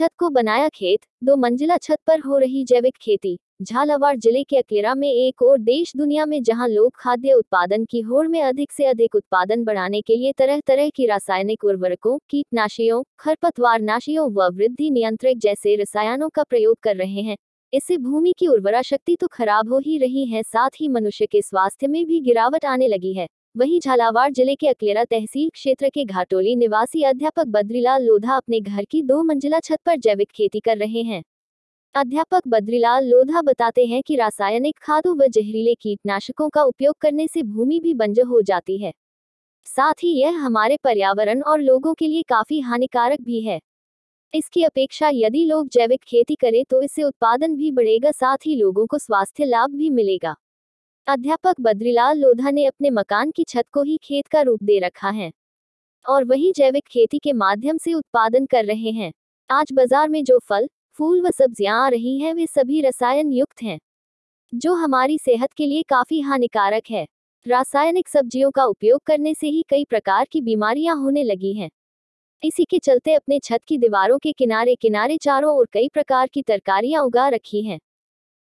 छत को बनाया खेत, दो मंजिला छत पर हो रही जैविक खेती। झालावाड़ ज़िले के अकेरा में एक और देश दुनिया में जहाँ लोग खाद्य उत्पादन की होड़ में अधिक से अधिक उत्पादन बढ़ाने के लिए तरह तरह की रासायनिक उर्वरकों, कीटनाशियों खरपतवार नाशियों व वृद्धि नियंत्रक जैसे रसायनों का प्रयोग कर रहे हैं। इससे भूमि की उर्वरा शक्ति तो खराब हो ही रही है, साथ ही मनुष्य के स्वास्थ्य में भी गिरावट आने लगी है। वहीं झालावाड़ ज़िले के अकलेरा तहसील क्षेत्र के घाटोली निवासी अध्यापक बद्रीलाल लोधा अपने घर की दो मंजिला छत पर जैविक खेती कर रहे हैं। अध्यापक बद्रीलाल लोधा बताते हैं कि रासायनिक खादों व जहरीले कीटनाशकों का उपयोग करने से भूमि भी बंजर हो जाती है। साथ ही यह हमारे पर्यावरण और लोगों के लिए काफ़ी हानिकारक भी है। इसकी अपेक्षा यदि लोग जैविक खेती करें तो इससे उत्पादन भी बढ़ेगा, साथ ही लोगों को स्वास्थ्य लाभ भी मिलेगा। अध्यापक बद्रीलाल लोधा ने अपने मकान की छत को ही खेत का रूप दे रखा है। और वही जैविक खेती के माध्यम से उत्पादन कर रहे हैं। आज बाज़ार में जो फल, फूल व सब्ज़ियाँ आ रही हैं, वे सभी रसायन युक्त हैं, जो हमारी सेहत के लिए काफ़ी हानिकारक है। रासायनिक सब्जियों का उपयोग करने से ही कई प्रकार की बीमारियाँ होने लगी हैं। इसी के चलते अपने छत की दीवारों के किनारे किनारे चारों ओर कई प्रकार की तरकारियाँ उगा रखी हैं।